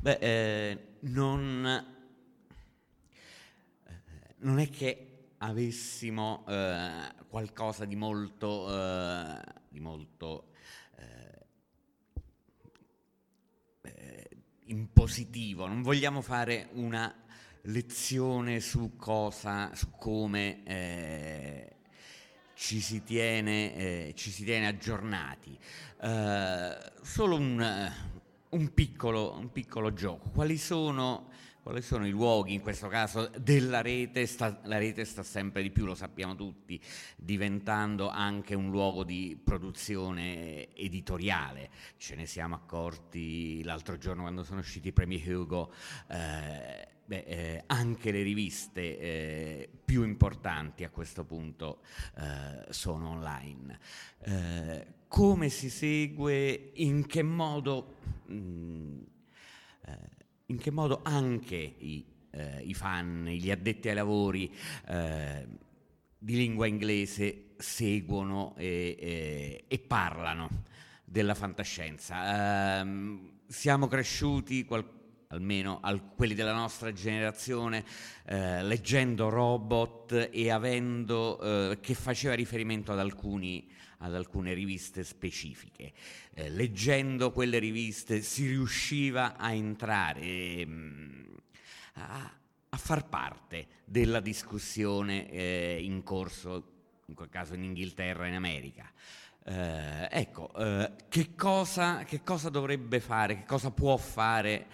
Beh, eh, non, eh, non è che avessimo eh, qualcosa di molto, eh, di molto eh, eh, in positivo, non vogliamo fare una lezione su cosa, su come ci si tiene, ci si tiene aggiornati. Solo un, un, piccolo, un, piccolo, gioco. Quali sono, quali sono, i luoghi, in questo caso, della rete? Sta, la rete sta sempre di più, lo sappiamo tutti, diventando anche un luogo di produzione editoriale. Ce ne siamo accorti l'altro giorno quando sono usciti i premi Hugo. Eh, Beh, eh, anche le riviste eh, più importanti a questo punto eh, sono online. Eh, come si segue, in che modo, mh, mm, eh, in che modo anche i, eh, i, fan, gli addetti ai lavori di lingua inglese seguono e, e parlano della fantascienza. Ehm, siamo cresciuti, qual- almeno al, quelli della nostra generazione, eh, leggendo Robot e avendo, eh, che faceva riferimento ad, alcuni, ad alcune riviste specifiche. Eh, leggendo quelle riviste si riusciva a entrare, ehm, a, a, far parte della discussione eh, in corso, in quel caso in Inghilterra e in America. Eh, ecco, eh, che cosa, che cosa dovrebbe fare, che cosa può fare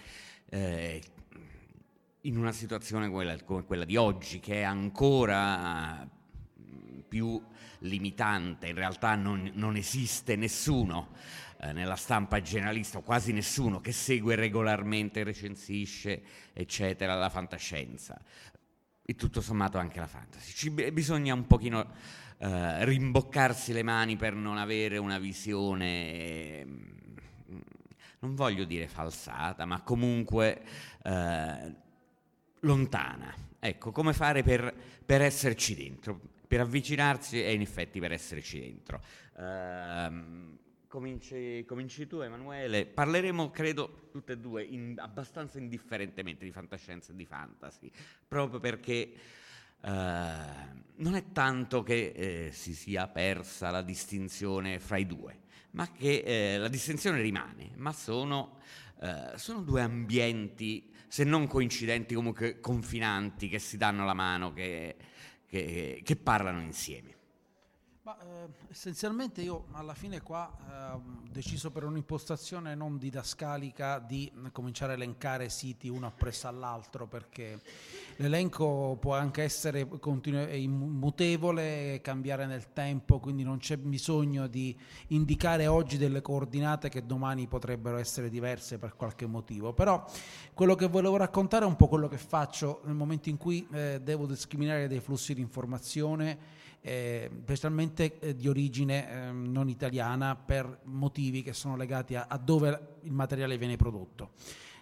eh, in una situazione come quella di oggi, che è ancora più limitante, in realtà non, non esiste nessuno eh, nella stampa generalista, o quasi nessuno, che segue regolarmente, recensisce, eccetera, la fantascienza. E tutto sommato anche la fantasy. Ci, bisogna un pochino eh, rimboccarsi le mani per non avere una visione non voglio dire falsata, ma comunque eh, lontana. Ecco, come fare per, per, esserci dentro, per avvicinarsi e in effetti per esserci dentro. Eh, cominci, cominci, tu Emanuele, parleremo credo tutte e due in, abbastanza indifferentemente di fantascienza e di fantasy, proprio perché... Uh, non è tanto che eh, si sia persa la distinzione fra i due, ma che eh, la distinzione rimane, ma sono, eh, sono, due ambienti, se non coincidenti, comunque confinanti, che si danno la mano, che, che, che parlano insieme. Ma, eh, essenzialmente io alla fine qua eh, ho deciso per un'impostazione non didascalica di cominciare a elencare siti uno appresso all'altro perché l'elenco può anche essere continu- immutevole, cambiare nel tempo, quindi non c'è bisogno di indicare oggi delle coordinate che domani potrebbero essere diverse per qualche motivo. Però quello che volevo raccontare è un po' quello che faccio nel momento in cui eh, devo discriminare dei flussi di informazione eh, specialmente di origine eh, non italiana per motivi che sono legati a, a, dove il materiale viene prodotto.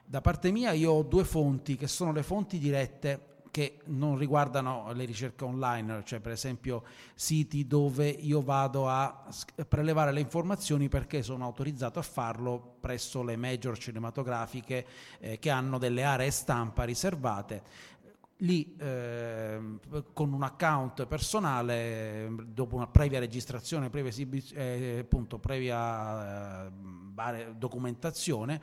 Da parte mia io ho due fonti che sono le fonti dirette che non riguardano le ricerche online, cioè per esempio siti dove io vado a prelevare le informazioni perché sono autorizzato a farlo presso le major cinematografiche eh, che hanno delle aree stampa riservate lì eh, con un account personale, dopo una previa registrazione, previa, eh, appunto, previa eh, documentazione,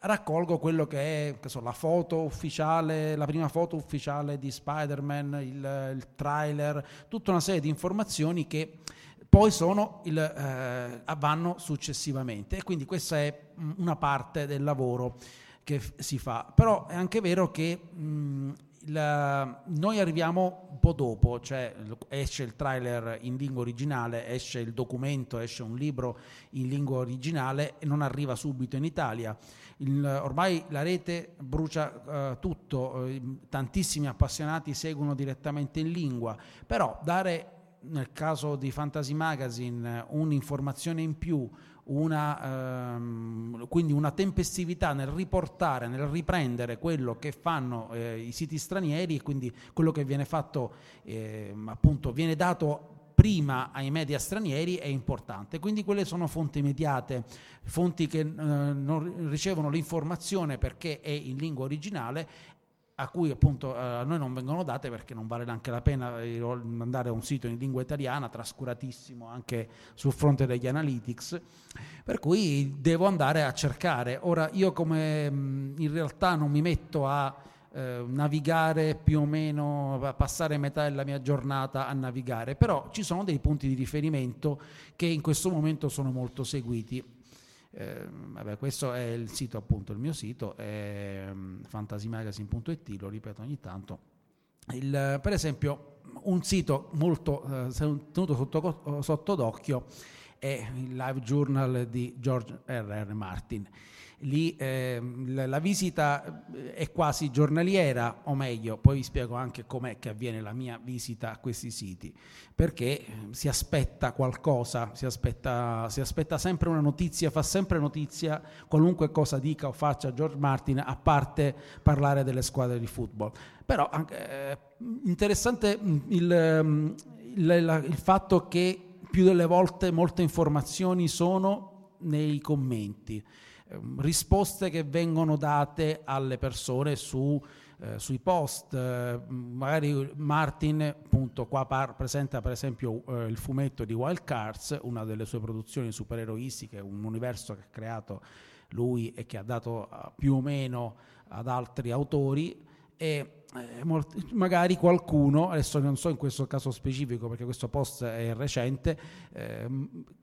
raccolgo quello che è che so, la foto ufficiale, la prima foto ufficiale di Spider-Man, il, il trailer, tutta una serie di informazioni che poi sono il, eh, vanno successivamente e quindi questa è una parte del lavoro che f- si fa. Però è anche vero che mh, il, noi arriviamo un po' dopo, cioè esce il trailer in lingua originale, esce il documento, esce un libro in lingua originale e non arriva subito in Italia. Il, ormai la rete brucia uh, tutto, uh, tantissimi appassionati seguono direttamente in lingua, però dare nel caso di Fantasy Magazine un'informazione in più, una, ehm, quindi una tempestività nel riportare, nel riprendere quello che fanno eh, i siti stranieri e quindi quello che viene fatto, eh, appunto, viene dato prima ai media stranieri è importante. Quindi quelle sono fonti immediate, fonti che eh, non ricevono l'informazione perché è in lingua originale a cui appunto eh, a noi non vengono date perché non vale neanche la pena andare a un sito in lingua italiana, trascuratissimo anche sul fronte degli analytics, per cui devo andare a cercare. Ora io come in realtà non mi metto a eh, navigare più o meno, a passare metà della mia giornata a navigare, però ci sono dei punti di riferimento che in questo momento sono molto seguiti. Eh, vabbè, questo è il sito, appunto, il mio sito, è um, fantasymagazine.it, lo ripeto ogni tanto. Il, per esempio, un sito molto eh, tenuto sotto, sotto d'occhio è il Live Journal di George R. R. Martin lì eh, la visita eh, è quasi giornaliera, o meglio, poi vi spiego anche com'è che avviene la mia visita a questi siti, perché eh, si aspetta qualcosa, si aspetta, si aspetta sempre una notizia, fa sempre notizia qualunque cosa dica o faccia George Martin, a parte parlare delle squadre di football. Però eh, interessante mm, il, mm, il, il fatto che più delle volte molte informazioni sono nei commenti. Ehm, risposte che vengono date alle persone su, eh, sui post. Eh, magari Martin, appunto, qua par- presenta per esempio eh, il fumetto di Wild Cards, una delle sue produzioni supereroistiche, un universo che ha creato lui e che ha dato uh, più o meno ad altri autori. E eh, magari qualcuno, adesso non so in questo caso specifico perché questo post è recente, eh,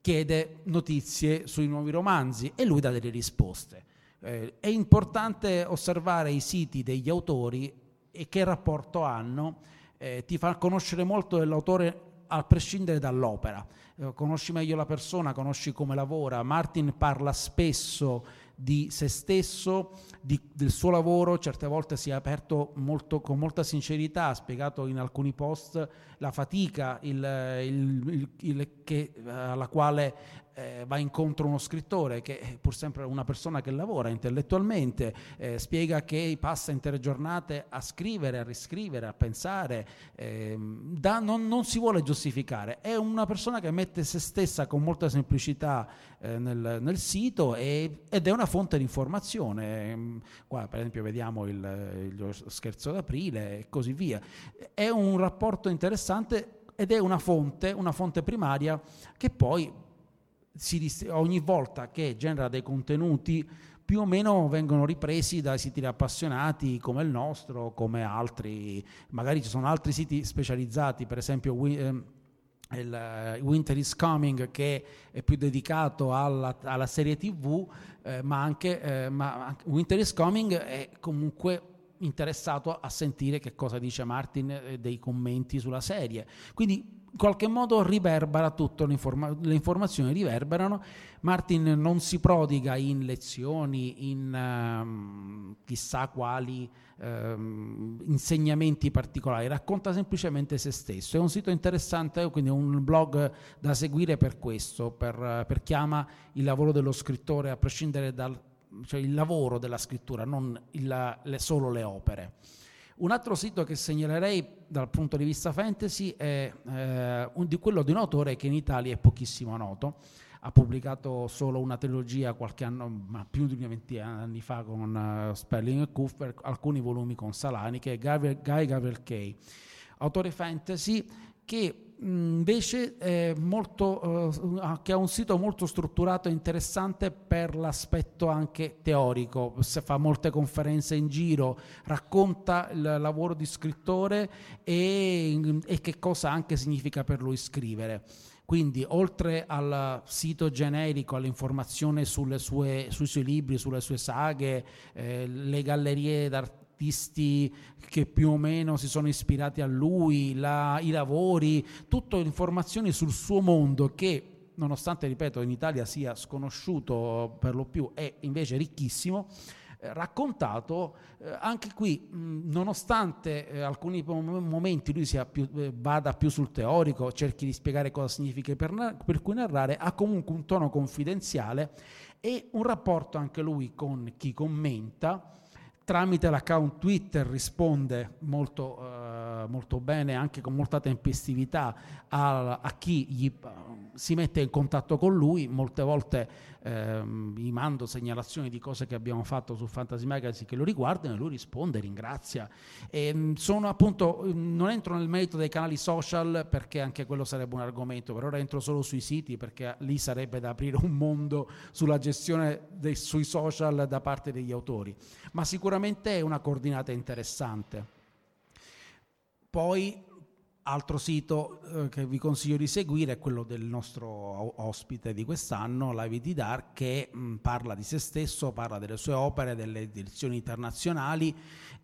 chiede notizie sui nuovi romanzi e lui dà delle risposte. Eh, è importante osservare i siti degli autori e che rapporto hanno, eh, ti fa conoscere molto dell'autore a prescindere dall'opera. Eh, conosci meglio la persona, conosci come lavora. Martin parla spesso di se stesso, di, del suo lavoro, certe volte si è aperto molto, con molta sincerità, ha spiegato in alcuni post la fatica il, il, il, che, alla quale eh, va incontro uno scrittore che è pur sempre una persona che lavora intellettualmente, eh, spiega che passa intere giornate a scrivere, a riscrivere, a pensare, eh, da, non, non, si vuole giustificare, è una persona che mette se stessa con molta semplicità eh, nel, nel, sito e, ed è una fonte di informazione. Ehm, qua per esempio vediamo il, lo scherzo d'aprile e così via. È un rapporto interessante ed è una fonte, una fonte primaria che poi si, ogni volta che genera dei contenuti più o meno vengono ripresi da siti appassionati come il nostro, come altri, magari ci sono altri siti specializzati, per esempio ehm, il eh, Winter is Coming che è più dedicato alla, alla serie tv, eh, ma anche eh, ma Winter is Coming è comunque interessato a sentire che cosa dice Martin eh, dei commenti sulla serie. Quindi in qualche modo riverbera tutto, le informazioni riverberano. Martin non si prodiga in lezioni, in um, chissà quali um, insegnamenti particolari, racconta semplicemente se stesso. È un sito interessante, quindi un blog da seguire per questo, per, per chi ama il lavoro dello scrittore, a prescindere dal cioè il lavoro della scrittura, non il, le, solo le opere. Un altro sito che segnalerei dal punto di vista fantasy è eh, un, di quello di un autore che in Italia è pochissimo noto, ha pubblicato solo una trilogia qualche anno, ma più di 20 anni fa con uh, Spelling e Cooper, alcuni volumi con Salani, che è Guy, Guy Gabriel Kay, autore fantasy che invece è molto, eh, che ha un sito molto strutturato e interessante per l'aspetto anche teorico, Se fa molte conferenze in giro, racconta il lavoro di scrittore e, e che cosa anche significa per lui scrivere. Quindi oltre al sito generico, all'informazione sue, sui suoi libri, sulle sue saghe, eh, le gallerie d'arte, artisti che più o meno si sono ispirati a lui, la, i lavori, tutte informazioni sul suo mondo che nonostante, ripeto, in Italia sia sconosciuto per lo più, è invece ricchissimo, eh, raccontato eh, anche qui, mh, nonostante eh, alcuni momenti lui più, eh, vada più sul teorico, cerchi di spiegare cosa significa per, per cui narrare, ha comunque un tono confidenziale e un rapporto anche lui con chi commenta, tramite l'account Twitter risponde molto, eh, molto bene, anche con molta tempestività a, a chi gli, si mette in contatto con lui, molte volte ehm, gli mando segnalazioni di cose che abbiamo fatto su Fantasy Magazine che lo riguardano e lui risponde, ringrazia. E, mm, sono appunto, mm, non entro nel merito dei canali social perché anche quello sarebbe un argomento, per ora entro solo sui siti perché lì sarebbe da aprire un mondo sulla gestione dei, sui social da parte degli autori, ma sicuramente è una coordinata interessante. Poi Altro sito eh, che vi consiglio di seguire è quello del nostro ospite di quest'anno, Live Dark, che mh, parla di se stesso, parla delle sue opere, delle edizioni internazionali,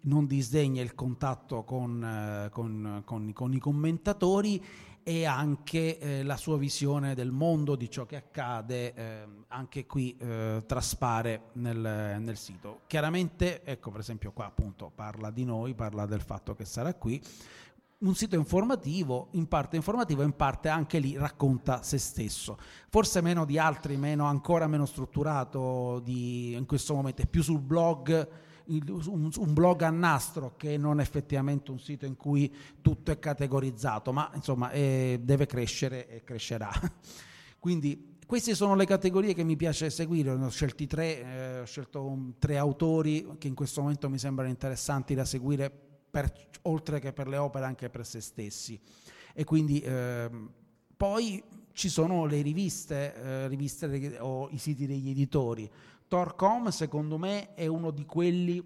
non disdegna il contatto con, eh, con, con, con i commentatori e anche eh, la sua visione del mondo, di ciò che accade, eh, anche qui eh, traspare nel, nel, sito. Chiaramente, ecco per esempio qua appunto parla di noi, parla del fatto che sarà qui, un sito informativo, in parte informativo in parte anche lì racconta se stesso. Forse meno di altri, meno, ancora meno strutturato di, in questo momento, è più sul blog, un, un, blog a nastro che non effettivamente un sito in cui tutto è categorizzato, ma insomma è, deve crescere e crescerà. Quindi queste sono le categorie che mi piace seguire, ne ho scelti tre, eh, ho scelto um, tre autori che in questo momento mi sembrano interessanti da seguire per, oltre che per le opere anche per se stessi. E quindi ehm, poi ci sono le riviste, eh, riviste o i siti degli editori. Torcom secondo me è uno di quelli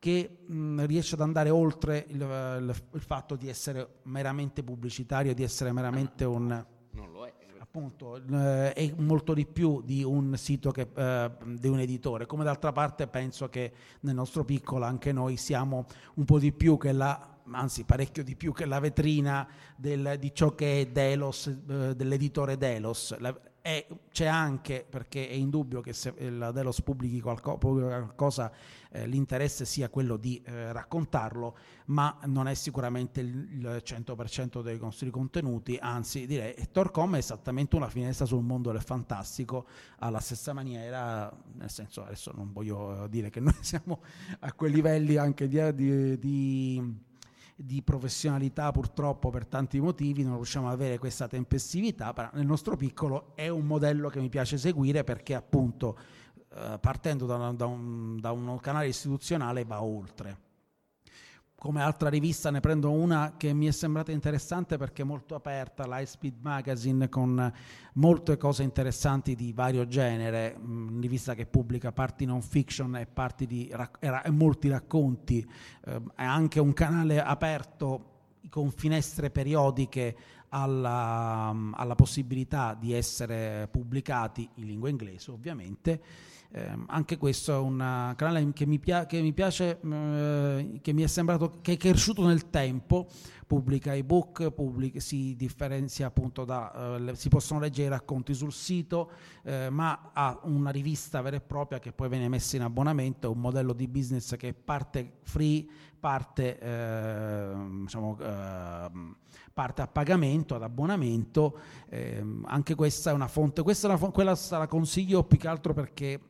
che mh, riesce ad andare oltre il, il, il, fatto di essere meramente pubblicitario, di essere meramente un... Appunto eh, è molto di più di un sito che, eh, di un editore come d'altra parte penso che nel nostro piccolo anche noi siamo un po' di più che la anzi parecchio di più che la vetrina del, di ciò che è Delos, eh, dell'editore Delos. La, è, c'è anche, perché è indubbio che se la Delos pubblichi qualco, qualcosa, eh, l'interesse sia quello di eh, raccontarlo, ma non è sicuramente il, il 100% dei nostri contenuti, anzi direi Torcom è esattamente una finestra sul mondo del fantastico, alla stessa maniera, nel senso adesso non voglio dire che noi siamo a quei livelli anche di, di, di di professionalità purtroppo per tanti motivi non riusciamo ad avere questa tempestività, però nel nostro piccolo è un modello che mi piace seguire perché appunto eh, partendo da, da, un, da un canale istituzionale va oltre come altra rivista ne prendo una che mi è sembrata interessante perché è molto aperta, l'High Speed Magazine con molte cose interessanti di vario genere, una rivista che pubblica parti non fiction e, parti di, e molti racconti, eh, è anche un canale aperto con finestre periodiche alla, alla possibilità di essere pubblicati in lingua inglese ovviamente eh, anche questo è un canale che mi, pia- che mi piace, eh, che mi è sembrato che è cresciuto nel tempo, pubblica ebook, pubblica, si differenzia appunto da, eh, si possono leggere i racconti sul sito, eh, ma ha una rivista vera e propria che poi viene messa in abbonamento, un modello di business che parte free, parte, eh, diciamo, ehm, parte a pagamento, ad abbonamento, ehm, anche questa è una fonte, questa è una fonte, quella la consiglio più che altro perché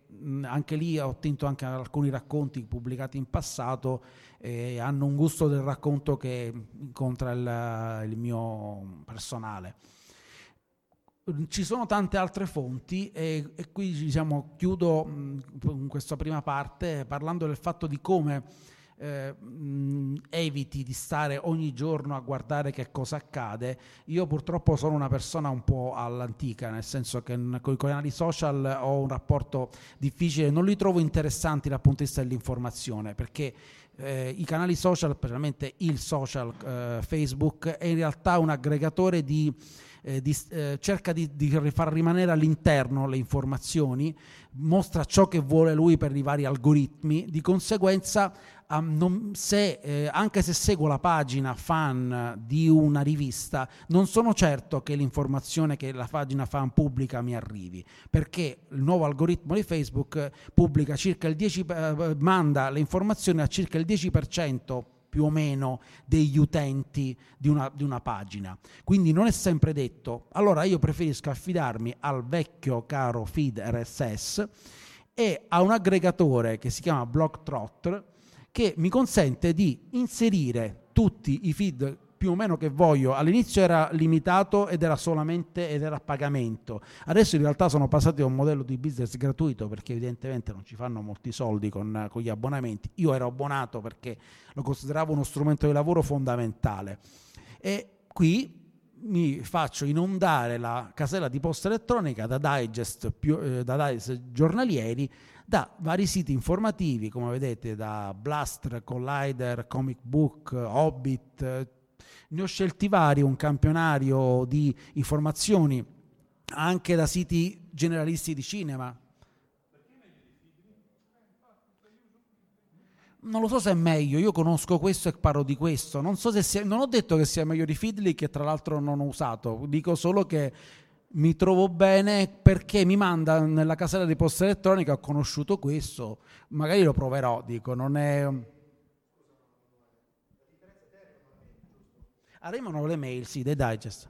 anche lì ho ottenuto anche alcuni racconti pubblicati in passato e hanno un gusto del racconto che incontra il, il mio personale. Ci sono tante altre fonti e, e qui diciamo, chiudo mh, questa prima parte parlando del fatto di come eh, mh, eviti di stare ogni giorno a guardare che cosa accade. Io purtroppo sono una persona un po' all'antica, nel senso che con i canali social ho un rapporto difficile, non li trovo interessanti dal punto di vista dell'informazione, perché eh, i canali social, specialmente il social eh, Facebook, è in realtà un aggregatore di eh, di, eh, cerca di, di, far rimanere all'interno le informazioni, mostra ciò che vuole lui per i vari algoritmi, di conseguenza um, non, se, eh, anche se seguo la pagina fan di una rivista, non sono certo che l'informazione che la pagina fan pubblica mi arrivi, perché il nuovo algoritmo di Facebook pubblica circa il 10, eh, manda le informazioni a circa il 10% più o meno degli utenti di una, di una, pagina. Quindi non è sempre detto. Allora io preferisco affidarmi al vecchio caro feed RSS e a un aggregatore che si chiama BlockTrot che mi consente di inserire tutti i feed più o meno che voglio. All'inizio era limitato ed era solamente ed era a pagamento. Adesso in realtà sono passati a un modello di business gratuito perché evidentemente non ci fanno molti soldi con, con gli abbonamenti. Io ero abbonato perché lo consideravo uno strumento di lavoro fondamentale. E qui mi faccio inondare la casella di posta elettronica da digest, più, eh, da digest giornalieri da vari siti informativi, come vedete, da Blaster, Collider, Comic Book, Hobbit. Ne ho scelti vari, un campionario di informazioni anche da siti generalisti di cinema. Non lo so se è meglio, io conosco questo e parlo di questo. Non, so sia, non ho detto che sia meglio di Feedly, che tra l'altro non ho usato, dico solo che mi trovo bene perché mi manda nella casella di posta elettronica, ho conosciuto questo, magari lo proverò, dico, non è... Arrivano le mail, sì, dei digest.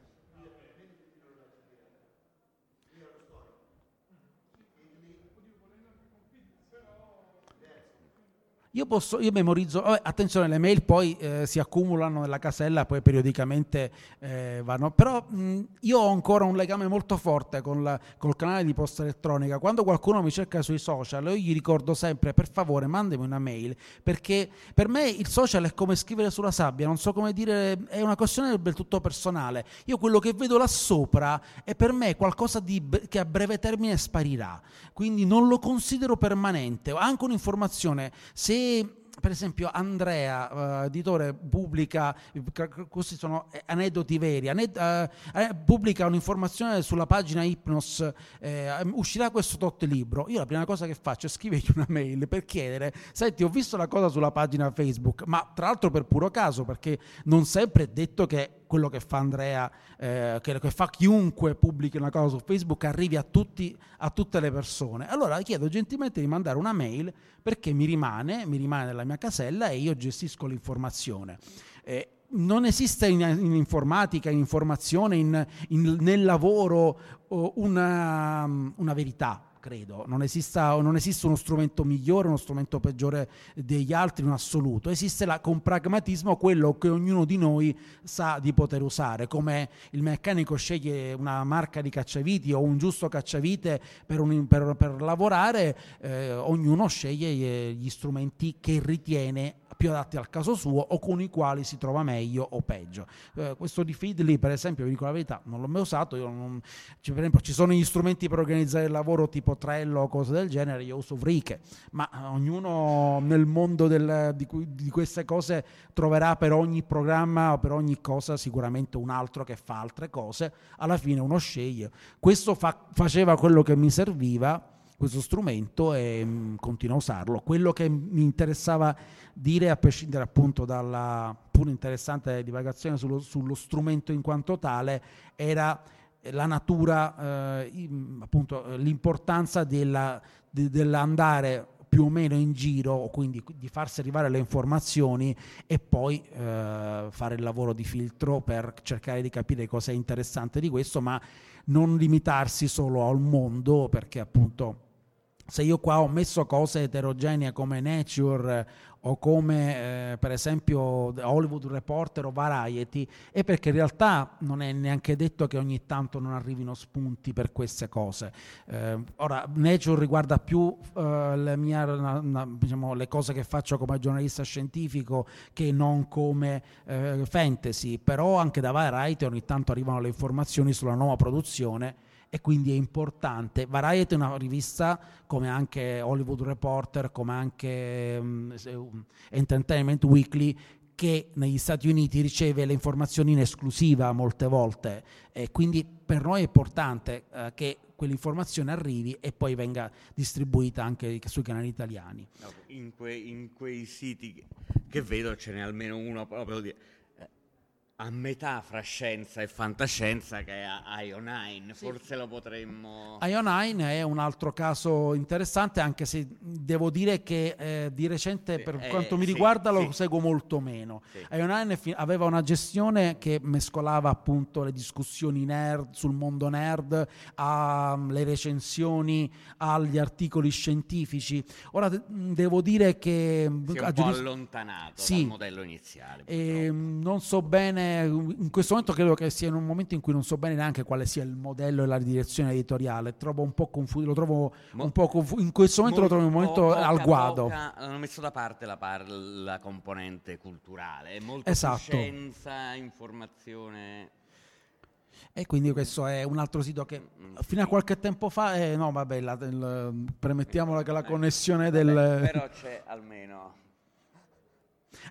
Io, posso, io memorizzo, oh, attenzione, le mail poi eh, si accumulano nella casella, poi periodicamente eh, vanno, però mh, io ho ancora un legame molto forte con la, col canale di posta elettronica. Quando qualcuno mi cerca sui social, io gli ricordo sempre, per favore, mandami una mail, perché per me il social è come scrivere sulla sabbia, non so come dire, è una questione del tutto personale. Io quello che vedo là sopra è per me qualcosa di, che a breve termine sparirà, quindi non lo considero permanente. Anche un'informazione, se per esempio Andrea, uh, editore, pubblica, questi sono aneddoti veri, aned- uh, pubblica un'informazione sulla pagina Hypnos, eh, uscirà questo tot libro, io la prima cosa che faccio è scrivergli una mail per chiedere, senti ho visto la cosa sulla pagina Facebook, ma tra l'altro per puro caso, perché non sempre è detto che quello che fa Andrea, eh, che, che, fa chiunque pubblichi una cosa su Facebook arrivi a, tutti, a tutte le persone. Allora chiedo gentilmente di mandare una mail perché mi rimane, mi rimane nella mia casella e io gestisco l'informazione. Eh, non esiste in, in, informatica, in informazione, in, in, nel lavoro una, una verità credo. Non, esista, non esiste uno strumento migliore, uno strumento peggiore degli altri in assoluto. Esiste la, con pragmatismo quello che ognuno di noi sa di poter usare, come il meccanico sceglie una marca di cacciaviti o un giusto cacciavite per, un, per, per lavorare, eh, ognuno sceglie gli strumenti che ritiene più adatti al caso suo o con i quali si trova meglio o peggio. Eh, questo di Feedly, per esempio, vi dico la verità, non l'ho mai usato, non, cioè, per esempio ci sono gli strumenti per organizzare il lavoro tipo Trello o cose del genere, io uso Vriche, ma ognuno nel mondo del, di, di, queste cose troverà per ogni programma o per ogni cosa sicuramente un altro che fa altre cose, alla fine uno sceglie. Questo fa, faceva quello che mi serviva questo strumento e mh, mm, continuo a usarlo. Quello che mi interessava dire, a prescindere appunto dalla pure interessante divagazione sullo, sullo strumento in quanto tale, era la natura, eh, appunto l'importanza della, de, dell'andare più o meno in giro, quindi di farsi arrivare le informazioni e poi eh, fare il lavoro di filtro per cercare di capire cosa è interessante di questo, ma non limitarsi solo al mondo, perché appunto se io qua ho messo cose eterogenee come Nature o come eh, per esempio Hollywood Reporter o Variety è perché in realtà non è neanche detto che ogni tanto non arrivino spunti per queste cose. Eh, ora, Nature riguarda più eh, le, mie, na, na, diciamo, le cose che faccio come giornalista scientifico che non come eh, fantasy, però anche da Variety ogni tanto arrivano le informazioni sulla nuova produzione e quindi è importante. Variety è una rivista come anche Hollywood Reporter, come anche um, Entertainment Weekly che negli Stati Uniti riceve le informazioni in esclusiva molte volte e quindi per noi è importante eh, che quell'informazione arrivi e poi venga distribuita anche sui canali italiani. In, que, in quei siti che vedo ce n'è almeno uno proprio di a metà fra scienza e fantascienza che è Ionine, sì. forse lo potremmo... Ionine è un altro caso interessante anche se devo dire che eh, di recente sì, per eh, quanto mi riguarda sì, lo seguo molto meno. Ionine fi- aveva una gestione che mescolava appunto le discussioni nerd sul mondo nerd alle recensioni, agli articoli scientifici. Ora de- devo dire che... Si è un po' allontanato dal modello iniziale. E, non so bene in questo momento credo che sia in un momento in cui non so bene neanche quale sia il modello e la direzione editoriale, trovo un po' confuso, lo trovo Mo, un po' confuso, in questo momento lo trovo in un momento poca, al guado. Poca, hanno messo da parte la, par- la componente culturale, è molto esatto. scienza, informazione e quindi questo è un altro sito che fino a qualche tempo fa, eh, no vabbè, la, il, premettiamo che la connessione del... Però c'è almeno...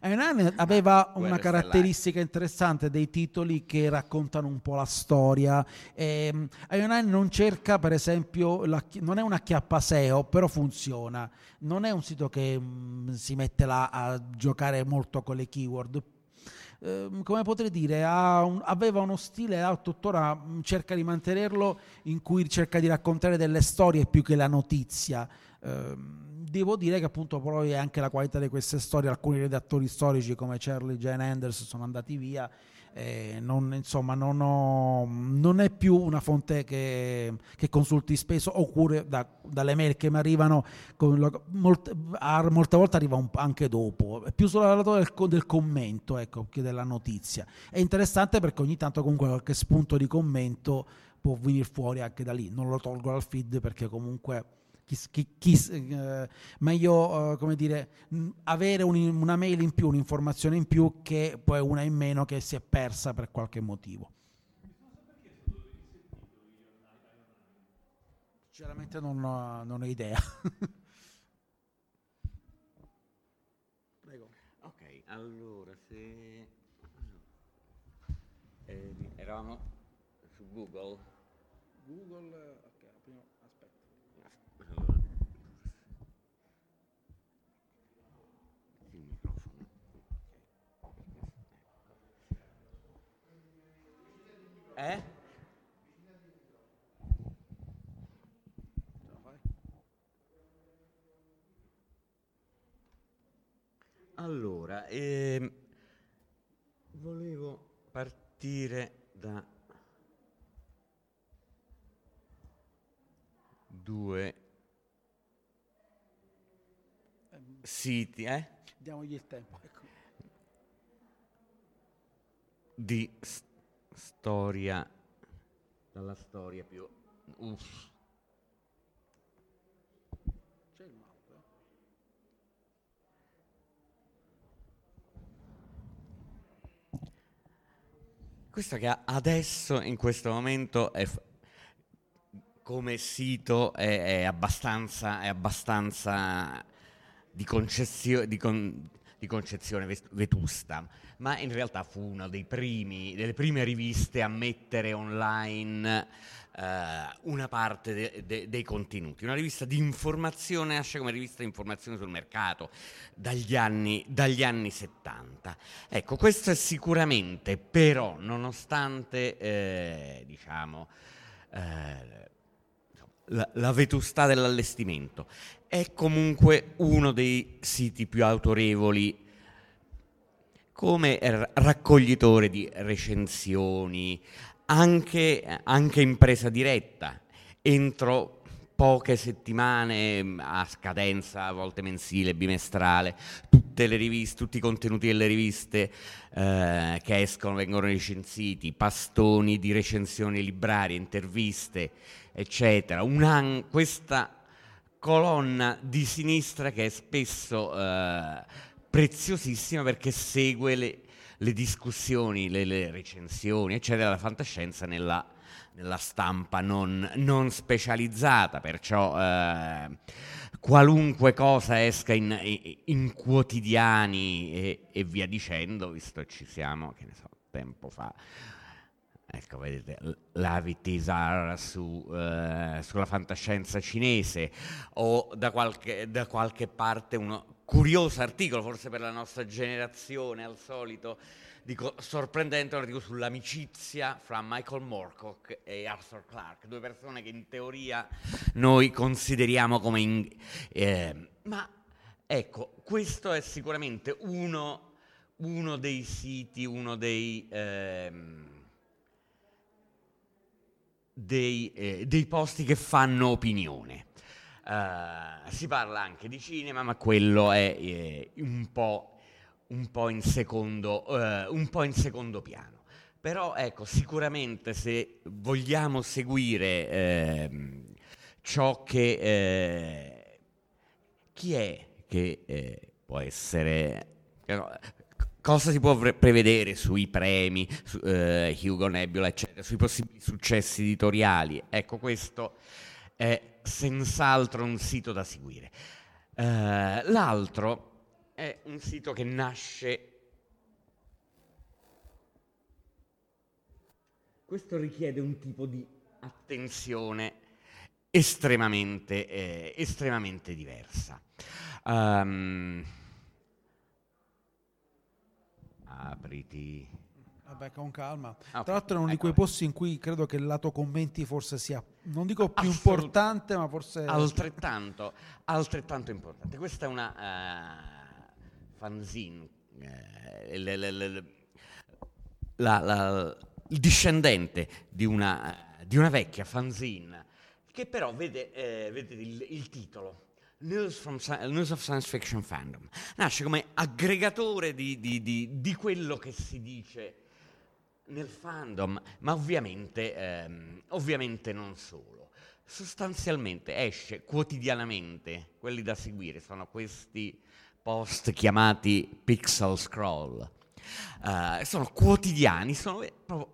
Iron aveva una caratteristica interessante dei titoli che raccontano un po' la storia. Eh, Iron non cerca, per esempio, la, non è una chiappa SEO, però funziona. Non è un sito che mh, mm, si mette là a giocare molto con le keyword, Ehm, come potrei dire, un, aveva uno stile, ha, tuttora mm, cerca di mantenerlo, in cui cerca di raccontare delle storie più che la notizia. Eh, devo dire che appunto poi anche la qualità di queste storie, alcuni redattori storici come Charlie Jane Anders sono andati via eh, non, insomma, non, ho, non, è più una fonte che, che consulti spesso, oppure da, dalle mail che mi arrivano, lo, molte, molte, volte arriva un, anche dopo, è più sulla lato del, del, commento ecco, che della notizia. È interessante perché ogni tanto comunque qualche spunto di commento può venire fuori anche da lì, non lo tolgo dal feed perché comunque chi, chi, chi, eh, meglio uh, come dire, avere un, una mail in più, un'informazione in più che poi una in meno che si è persa per qualche motivo. Sinceramente non ho, non ho idea. Prego. Ok, allora se eh, eravamo su Google. Google Eh? Allora, ehm, volevo partire da due siti, eh? Diamogli il tempo. Ecco. Di storia, dalla storia più... Uff. Mouse? Questo che adesso, in questo momento, è f- come sito è, è, abbastanza, è abbastanza di, concezio- di, con- di concezione vetusta ma in realtà fu una delle prime riviste a mettere online eh, una parte de, de, dei contenuti, una rivista di informazione, nasce come rivista di informazione sul mercato dagli anni, dagli anni 70. Ecco, questo è sicuramente, però, nonostante, eh, diciamo, eh, la, la vetustà dell'allestimento, è comunque uno dei siti più autorevoli come raccoglitore di recensioni, anche, anche in presa diretta, entro poche settimane a scadenza, a volte mensile, bimestrale, tutte le riviste, tutti i contenuti delle riviste eh, che escono vengono recensiti, pastoni di recensioni librarie, interviste, eccetera. An- questa colonna di sinistra che è spesso eh, preziosissima perché segue le, le discussioni, le, le, recensioni, eccetera, della fantascienza nella, nella stampa non, non, specializzata, perciò eh, qualunque cosa esca in, in quotidiani e, e, via dicendo, visto che ci siamo, che ne so, tempo fa. Ecco, vedete, l'Avitisar su, eh, sulla fantascienza cinese o da qualche, da qualche parte uno curioso articolo, forse per la nostra generazione al solito, dico sorprendente un articolo sull'amicizia fra Michael Moorcock e Arthur Clarke, due persone che in teoria noi consideriamo come... In, eh, ma ecco, questo è sicuramente uno, uno dei siti, uno dei... Eh, dei, eh, dei posti che fanno opinione. Uh, si parla anche di cinema, ma quello è eh, un po' un po' in secondo, uh, un po in secondo piano. Però ecco, sicuramente se vogliamo seguire eh, ciò che... Eh, chi è che eh, può essere... cosa si può prevedere sui premi, su, Hugo Nebula, eccetera, sui possibili successi editoriali? Ecco, questo è senz'altro un sito da seguire. Uh, l'altro è un sito che nasce Questo richiede un tipo di attenzione estremamente, eh, estremamente diversa. Um, apriti. Vabbè, con calma. Okay. Tra l'altro è uno ecco. di quei posti in cui credo che il lato commenti forse sia, non dico più Assolut- importante, ma forse... Altrettanto, altrettanto importante. Questa è una uh, fanzine. Uh, l- l- l- la, la, il discendente di una, di una vecchia fanzine che però vede, eh, vede il, il, titolo. News, from, News, of Science Fiction Fandom nasce come aggregatore di, di, di, di quello che si dice nel fandom, ma ovviamente, ehm, ovviamente non solo. Sostanzialmente esce quotidianamente, quelli da seguire sono questi post chiamati pixel scroll. Uh, sono quotidiani, sono proprio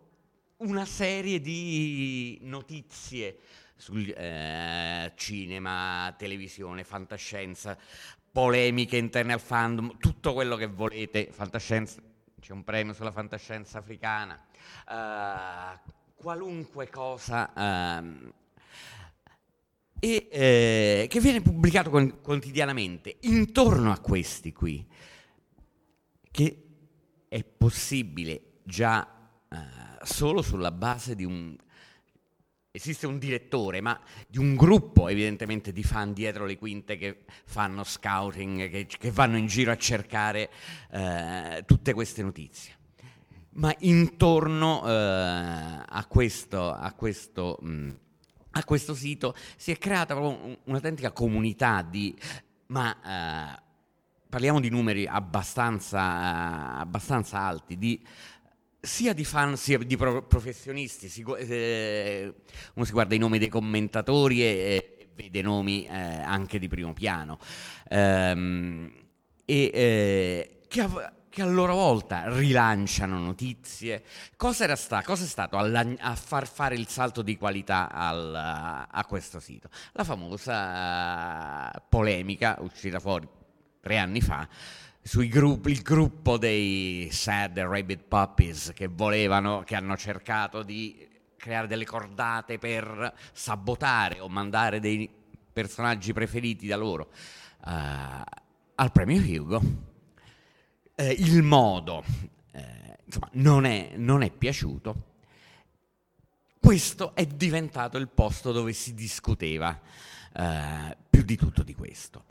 una serie di notizie sul eh, cinema, televisione, fantascienza, polemiche interne al fandom, tutto quello che volete, fantascienza, c'è un premio sulla fantascienza africana, uh, qualunque cosa uh, e, eh, che viene pubblicato con, quotidianamente intorno a questi qui, che è possibile già uh, solo sulla base di un... Esiste un direttore, ma di un gruppo evidentemente di fan dietro le quinte che fanno scouting, che, che vanno in giro a cercare eh, tutte queste notizie. Ma intorno eh, a, questo, a, questo, mh, mm, a, questo, sito si è creata proprio un'autentica comunità di... Ma, eh, parliamo di numeri abbastanza, abbastanza alti, di sia di fan sia di pro- professionisti. Si, eh, uno si guarda i nomi dei commentatori e, e vede nomi eh, anche di primo piano. Ehm, e eh, che, a, che, a, loro volta rilanciano notizie. Cosa, era sta, cosa è stato a, a, far fare il salto di qualità al, a questo sito? La famosa polemica uscita fuori tre anni fa sui gruppi, il gruppo dei Sad Rabbit Puppies che volevano, che hanno cercato di creare delle cordate per sabotare o mandare dei personaggi preferiti da loro uh, al premio Hugo. Eh, il modo eh, insomma, non, è, non è piaciuto. Questo è diventato il posto dove si discuteva uh, più di tutto di questo.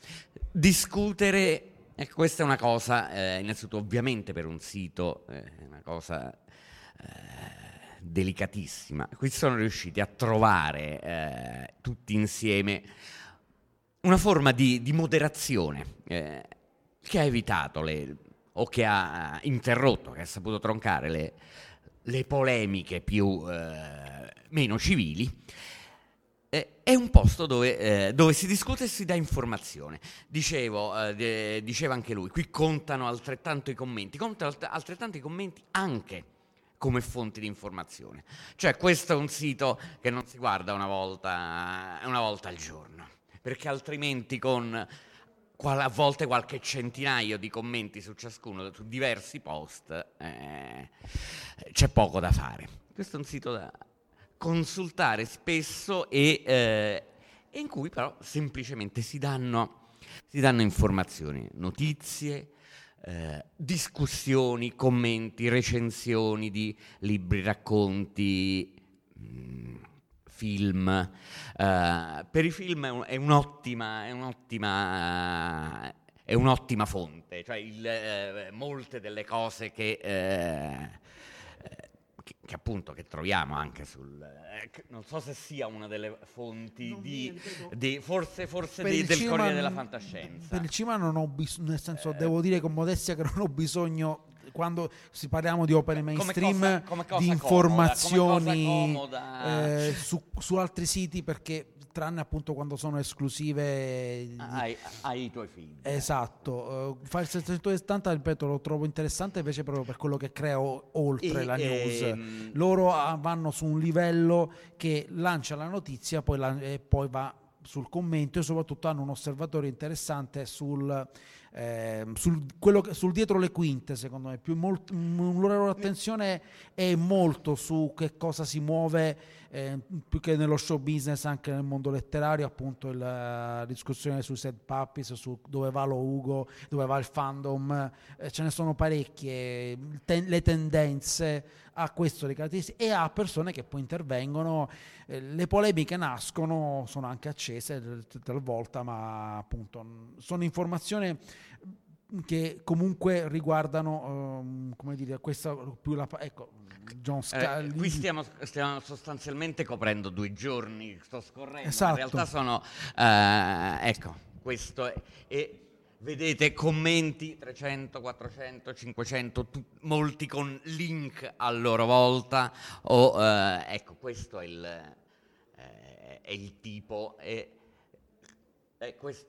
Discutere Ecco, questa è una cosa, eh, innanzitutto ovviamente per un sito, è eh, una cosa eh, delicatissima. Qui sono riusciti a trovare eh, tutti insieme una forma di, di moderazione eh, che ha evitato le, o che ha interrotto, che ha saputo troncare le, le polemiche più, eh, meno civili eh, è un posto dove, eh, dove, si discute e si dà informazione. Dicevo, eh, de, diceva anche lui, qui contano altrettanto i commenti, contano alt- altrettanto i commenti anche come fonti di informazione. Cioè questo è un sito che non si guarda una volta, una volta al giorno, perché altrimenti con a volte qualche centinaio di commenti su ciascuno, su diversi post, eh, c'è poco da fare. Questo è un sito da consultare spesso e, eh, in cui però semplicemente si danno, si danno informazioni, notizie, eh, discussioni, commenti, recensioni di libri, racconti, mh, mm, film. Uh, per i film è, un, è un'ottima, è un'ottima, è un'ottima fonte, cioè il, uh, molte delle cose che che, che, appunto che troviamo anche sul eh, non so se sia una delle fonti di, di, forse, forse di, del Corriere della Fantascienza. per il cinema non ho bisogno nel senso eh, devo dire con modestia che non ho bisogno quando si parliamo di opere mainstream come cosa, come cosa di informazioni comoda. Eh, su, su altri siti perché tranne appunto quando sono esclusive ai, ai tuoi figli. Esatto, uh, il 770 ripeto lo trovo interessante invece proprio per quello che crea oltre e, la news. Ehm, Loro ah, vanno su un livello che lancia la notizia poi la, e poi va sul commento e soprattutto hanno un osservatorio interessante sul eh, sul, che, sul, dietro le quinte, secondo me, più molt, la loro attenzione è molto su che cosa si muove, eh, più che nello show business, anche nel mondo letterario, appunto la discussione sui set puppies, su dove va lo Ugo, dove va il fandom, eh, ce ne sono parecchie, ten, le tendenze a questo le caratteristiche e a persone che poi intervengono. Eh, le polemiche nascono, sono anche accese talvolta, ma appunto sono informazioni che comunque riguardano, um, come dire, questa più la... Ecco, John Scal- eh, qui stiamo, stiamo, sostanzialmente coprendo due giorni, sto scorrendo, esatto. in realtà sono... Uh, ecco, questo è... è Vedete commenti 300, 400, 500, tu, molti con link a loro volta. O, eh, ecco, questo è il, eh, è il tipo. E, e, quest,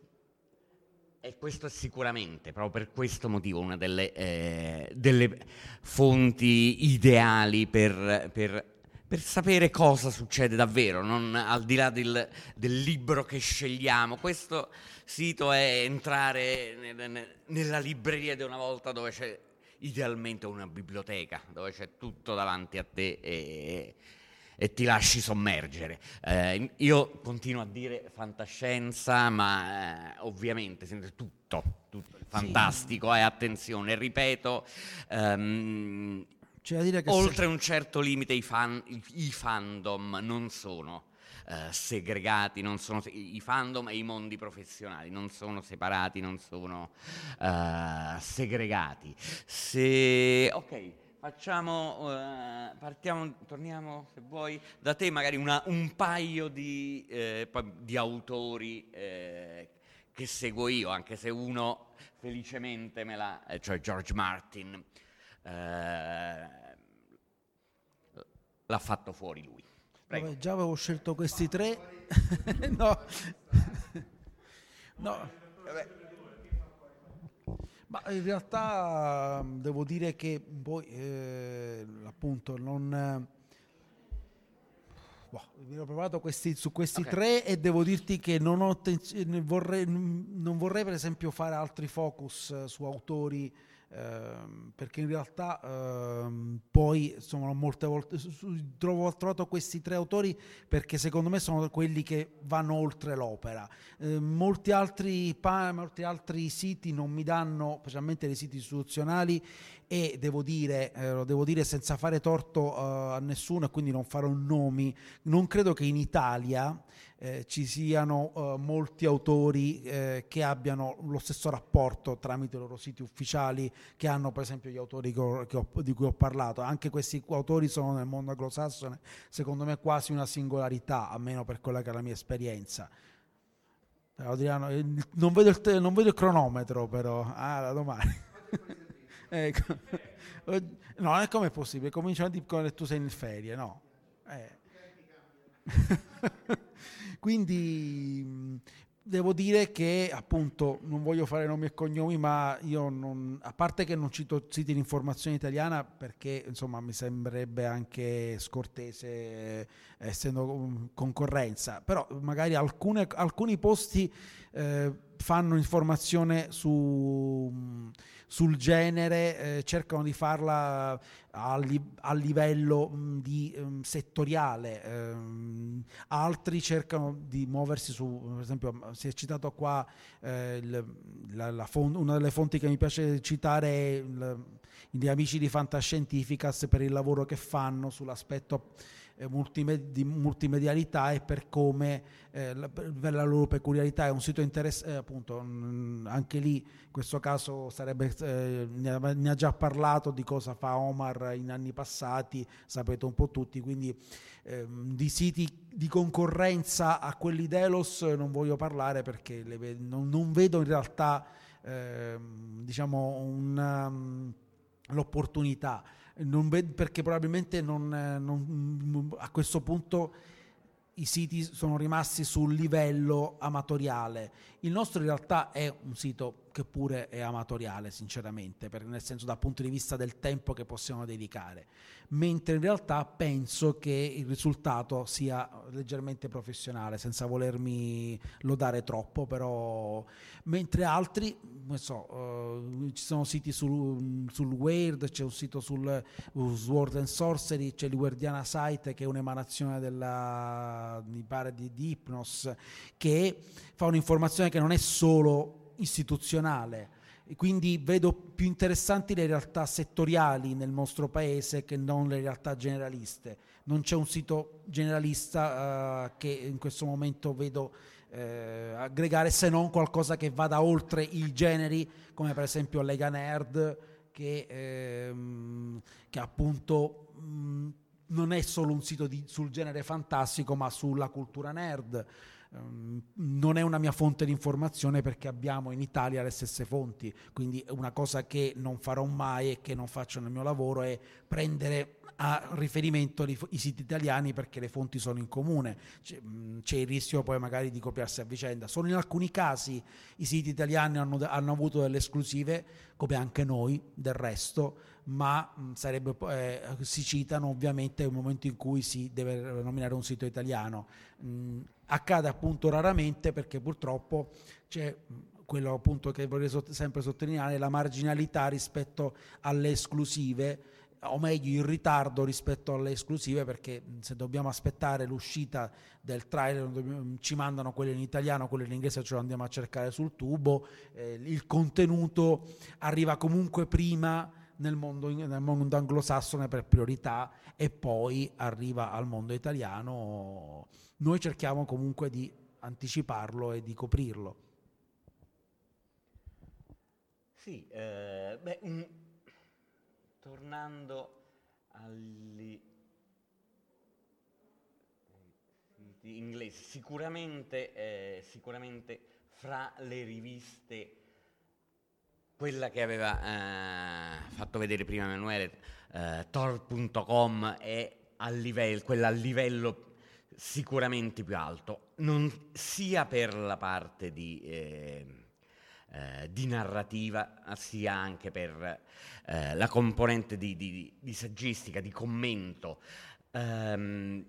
e, questo è sicuramente, proprio per questo motivo, una delle, eh, delle fonti ideali per, per per sapere cosa succede davvero, non al di là del, del libro che scegliamo. Questo sito è entrare nel, nella libreria di una volta dove c'è idealmente una biblioteca, dove c'è tutto davanti a te e, e ti lasci sommergere. Eh, io continuo a dire fantascienza, ma eh, ovviamente tutto, tutto fantastico, sì. eh, attenzione, ripeto, um, oltre se... un certo limite i, fan, i, i fandom non sono eh, segregati, non sono, i fandom e i mondi professionali non sono separati, non sono uh, segregati. Se, ok, facciamo, uh, partiamo, torniamo se vuoi da te magari una, un paio di, eh, di autori eh, che seguo io, anche se uno felicemente me l'ha, cioè George Martin, l'ha fatto fuori lui. Vabbè, già avevo scelto questi tre. no. no. Ma in realtà devo dire che poi eh, appunto non boh, mi ho provato questi, su questi okay. tre e devo dirti che non, ho, vorrei, non vorrei per esempio fare altri focus su autori Ehm, perché in realtà ehm, poi sono molte volte trovo, ho trovato questi tre autori perché secondo me sono quelli che vanno oltre l'opera. Eh, molti, altri, pa- molti altri siti non mi danno specialmente dei siti istituzionali e devo dire, eh, lo devo dire senza fare torto uh, a nessuno e quindi non farò nomi, non credo che in Italia eh, ci siano uh, molti autori eh, che abbiano lo stesso rapporto tramite i loro siti ufficiali che hanno per esempio gli autori ho, ho, di cui ho parlato. Anche questi autori sono nel mondo anglosassone, secondo me quasi una singolarità, almeno per quella che è la mia esperienza. Non vedo, il, non vedo il cronometro però, ah, da domani. ecco. No, è come possibile? Cominciano a dire che tu sei in ferie, no? Eh. Quindi devo dire che appunto non voglio fare nomi e cognomi, ma io non, a parte che non cito siti di informazione italiana perché insomma mi sembrerebbe anche scortese eh, essendo concorrenza, però magari alcune, alcuni posti eh, fanno informazione su sul genere, eh, cercano di farla a, li, a livello mh, mm, di, um, settoriale, um, altri cercano di muoversi su, per esempio si è citato qua eh, il, la, la font, una delle fonti che mi piace citare è il, gli amici di Fantascientificas per il lavoro che fanno sull'aspetto eh, multimed- di multimedialità e per come eh, la, la loro peculiarità. È un sito interessante, eh, appunto mh, anche lì in questo caso sarebbe, eh, ne, ha, ne, ha, già parlato di cosa fa Omar in anni passati, sapete un po' tutti, quindi ehm, di siti di concorrenza a quelli Delos non voglio parlare perché le, non, non, vedo in realtà ehm, diciamo una, l'opportunità ved- perché probabilmente non, non, a questo punto i siti sono rimasti sul livello amatoriale. Il nostro in realtà è un sito che pure è amatoriale, sinceramente, per, nel senso dal punto di vista del tempo che possiamo dedicare, mentre in realtà penso che il risultato sia leggermente professionale, senza volermi lodare troppo, però mentre altri, so, uh, ci sono siti sul, sul Weird, c'è un sito sul uh, Sword and Sorcery, c'è il Guardiana Site che è un'emanazione della, mi pare, di, di Hypnos, che fa un'informazione che non è solo istituzionale. Quindi vedo più interessanti le realtà settoriali nel nostro paese che non le realtà generaliste. Non c'è un sito generalista uh, che in questo momento vedo eh, aggregare se non qualcosa che vada oltre i generi, come per esempio Lega Nerd, che, ehm, che appunto mh, non è solo un sito di, sul genere fantastico, ma sulla cultura nerd. Ehm, non è una mia fonte di informazione perché abbiamo in Italia le stesse fonti, quindi una cosa che non farò mai e che non faccio nel mio lavoro è prendere a riferimento i siti italiani perché le fonti sono in comune, c'è, c'è, il rischio poi magari di copiarsi a vicenda. Solo in alcuni casi i siti italiani hanno, hanno avuto delle esclusive, come anche noi del resto, ma sarebbe, eh, si citano ovviamente nel momento in cui si deve nominare un sito italiano. Mh, accade appunto raramente perché purtroppo c'è quello appunto che vorrei sempre sottolineare, la marginalità rispetto alle esclusive o meglio in ritardo rispetto alle esclusive perché se dobbiamo aspettare l'uscita del trailer ci mandano quelle in italiano, quelle in inglese ce lo andiamo a cercare sul tubo, eh, il contenuto arriva comunque prima nel mondo, nel mondo anglosassone per priorità e poi arriva al mondo italiano. Noi cerchiamo comunque di anticiparlo e di coprirlo. Sì, eh, beh, un, tornando agli inglesi, sicuramente, eh, sicuramente fra le riviste quella che aveva eh, fatto vedere prima Emanuele, eh, Tor.com è a livello, quella a livello sicuramente più alto, non sia per la parte di, eh, eh, di narrativa, sia anche per eh, la componente di, di, di, saggistica, di commento. Um,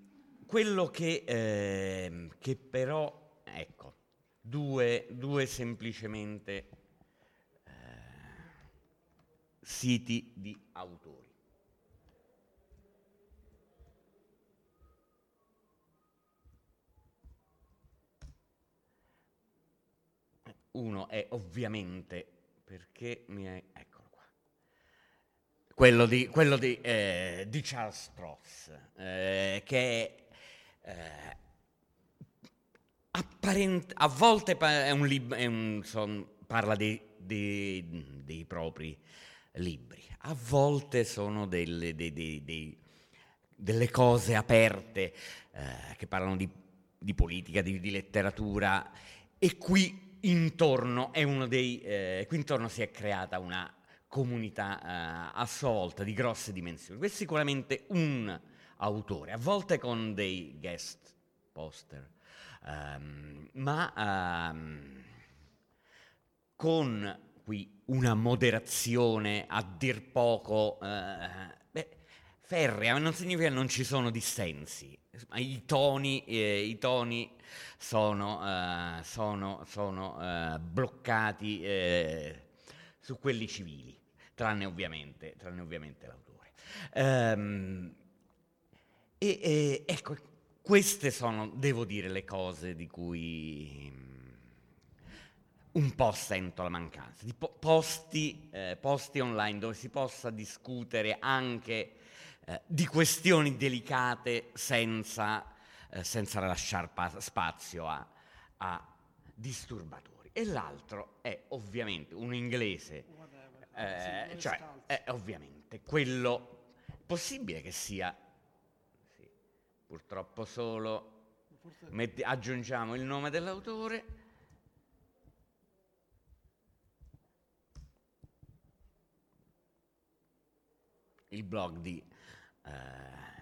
quello che, ehm, che, però, ecco, due, due semplicemente siti di autori. Uno è ovviamente perché mi è... eccolo qua. Quello di, quello di, eh, di Charles Stross, eh, che. Eh, apparent- a volte è un lib- è un, son, parla dei, dei, dei propri libri. A volte sono delle, dei, dei, dei, delle cose aperte eh, che parlano di, di politica, di, di, letteratura e qui intorno, eh, qui intorno si è creata una comunità eh, a sua volta di grosse dimensioni. Questo è sicuramente un autore, a volte con dei guest poster, um, ma um, con qui una moderazione a dir poco eh, beh, ferrea, non significa che non ci sono dissensi. I toni, eh, i toni sono, eh, sono, sono eh, bloccati eh, su quelli civili, tranne ovviamente, tranne ovviamente l'autore. Ehm, e, e ecco, queste sono, devo dire, le cose di cui un po' sento la mancanza di po- posti, eh, posti, online dove si possa discutere anche eh, di questioni delicate senza, eh, senza lasciare pa- spazio a, a, disturbatori. E l'altro è ovviamente un inglese, eh, cioè è ovviamente quello possibile che sia, sì, purtroppo solo, metti, aggiungiamo il nome dell'autore. Il blog di eh,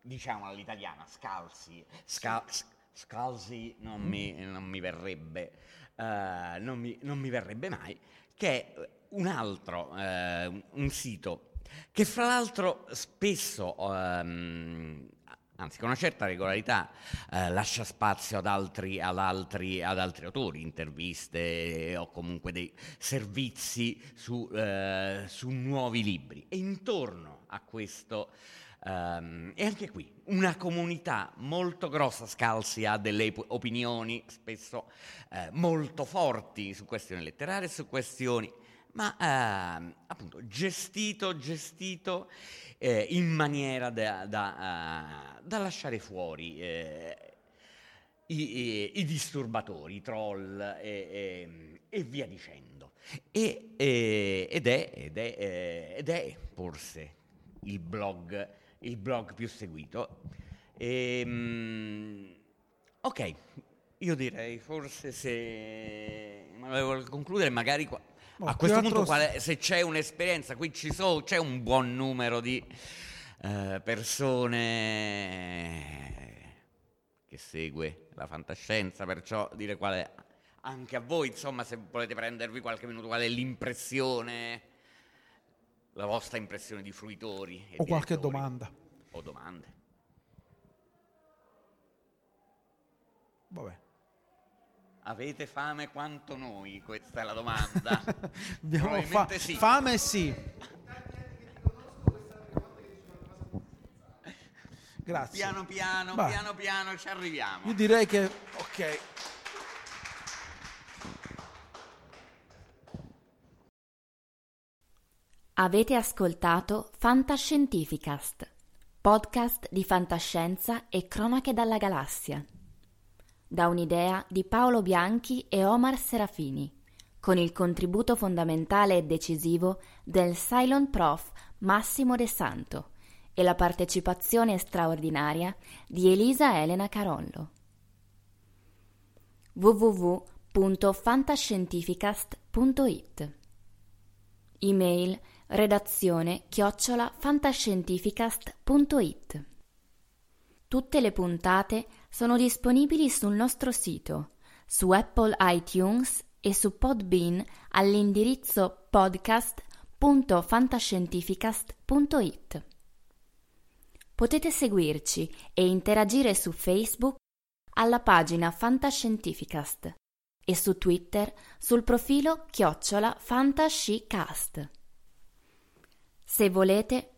diciamo all'italiana, Scalzi, Scal- Scalzi non mi, non mi verrebbe, uh, non, mi, non, mi, verrebbe mai, che è un altro, uh, un sito che fra l'altro spesso, um, anzi con una certa regolarità, uh, lascia spazio ad altri, ad, altri, ad altri, autori, interviste o comunque dei servizi su, su nuovi libri. E intorno a questo Um, e anche qui una comunità molto grossa, Scalzi ha delle opinioni spesso eh, molto forti su questioni letterarie, su questioni, ma eh, appunto gestito, gestito eh, in maniera da, da, uh, da lasciare fuori eh, i, i, i, disturbatori, i troll e, via dicendo. E, ed, è, ed, è, eh, ed è forse il blog il blog più seguito. E, um, ok, io direi forse se volevo concludere, magari qua, a questo punto quale, se c'è un'esperienza, qui ci so, c'è un buon numero di uh, persone che segue la fantascienza, perciò dire quale anche a voi, insomma, se volete prendervi qualche minuto, qual è l'impressione la vostra impressione di fruitori. o qualche domanda. O domande. Vabbè. Avete fame quanto noi? Questa è la domanda. Abbiamo fa- sì. fame sì. Grazie. Piano piano, Vai. piano piano ci arriviamo. Io direi che ok. Avete ascoltato Fantascientificast, podcast di fantascienza e cronache dalla galassia. Da un'idea di Paolo Bianchi e Omar Serafini, con il contributo fondamentale e decisivo del Cylon Prof Massimo De Santo e la partecipazione straordinaria di Elisa Elena Carollo. www.fantascientificast.it Email redazione chiocciola fantascientificast.it. Tutte le puntate sono disponibili sul nostro sito, su Apple iTunes e su Podbean all'indirizzo podcast.fantascientificast.it. Potete seguirci e interagire su Facebook alla pagina Fantascientificast e su Twitter sul profilo chiocciola Fantascicast. Se volete,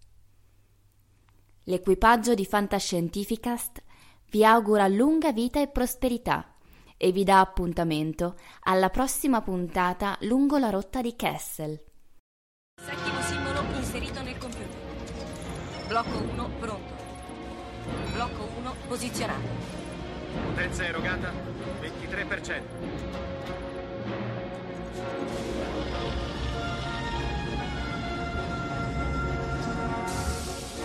L'equipaggio di Fantascientificast vi augura lunga vita e prosperità e vi dà appuntamento alla prossima puntata lungo la rotta di Kessel. Settimo simbolo inserito nel computer. Blocco 1 pronto. Blocco 1 posizionato. Potenza erogata 23%.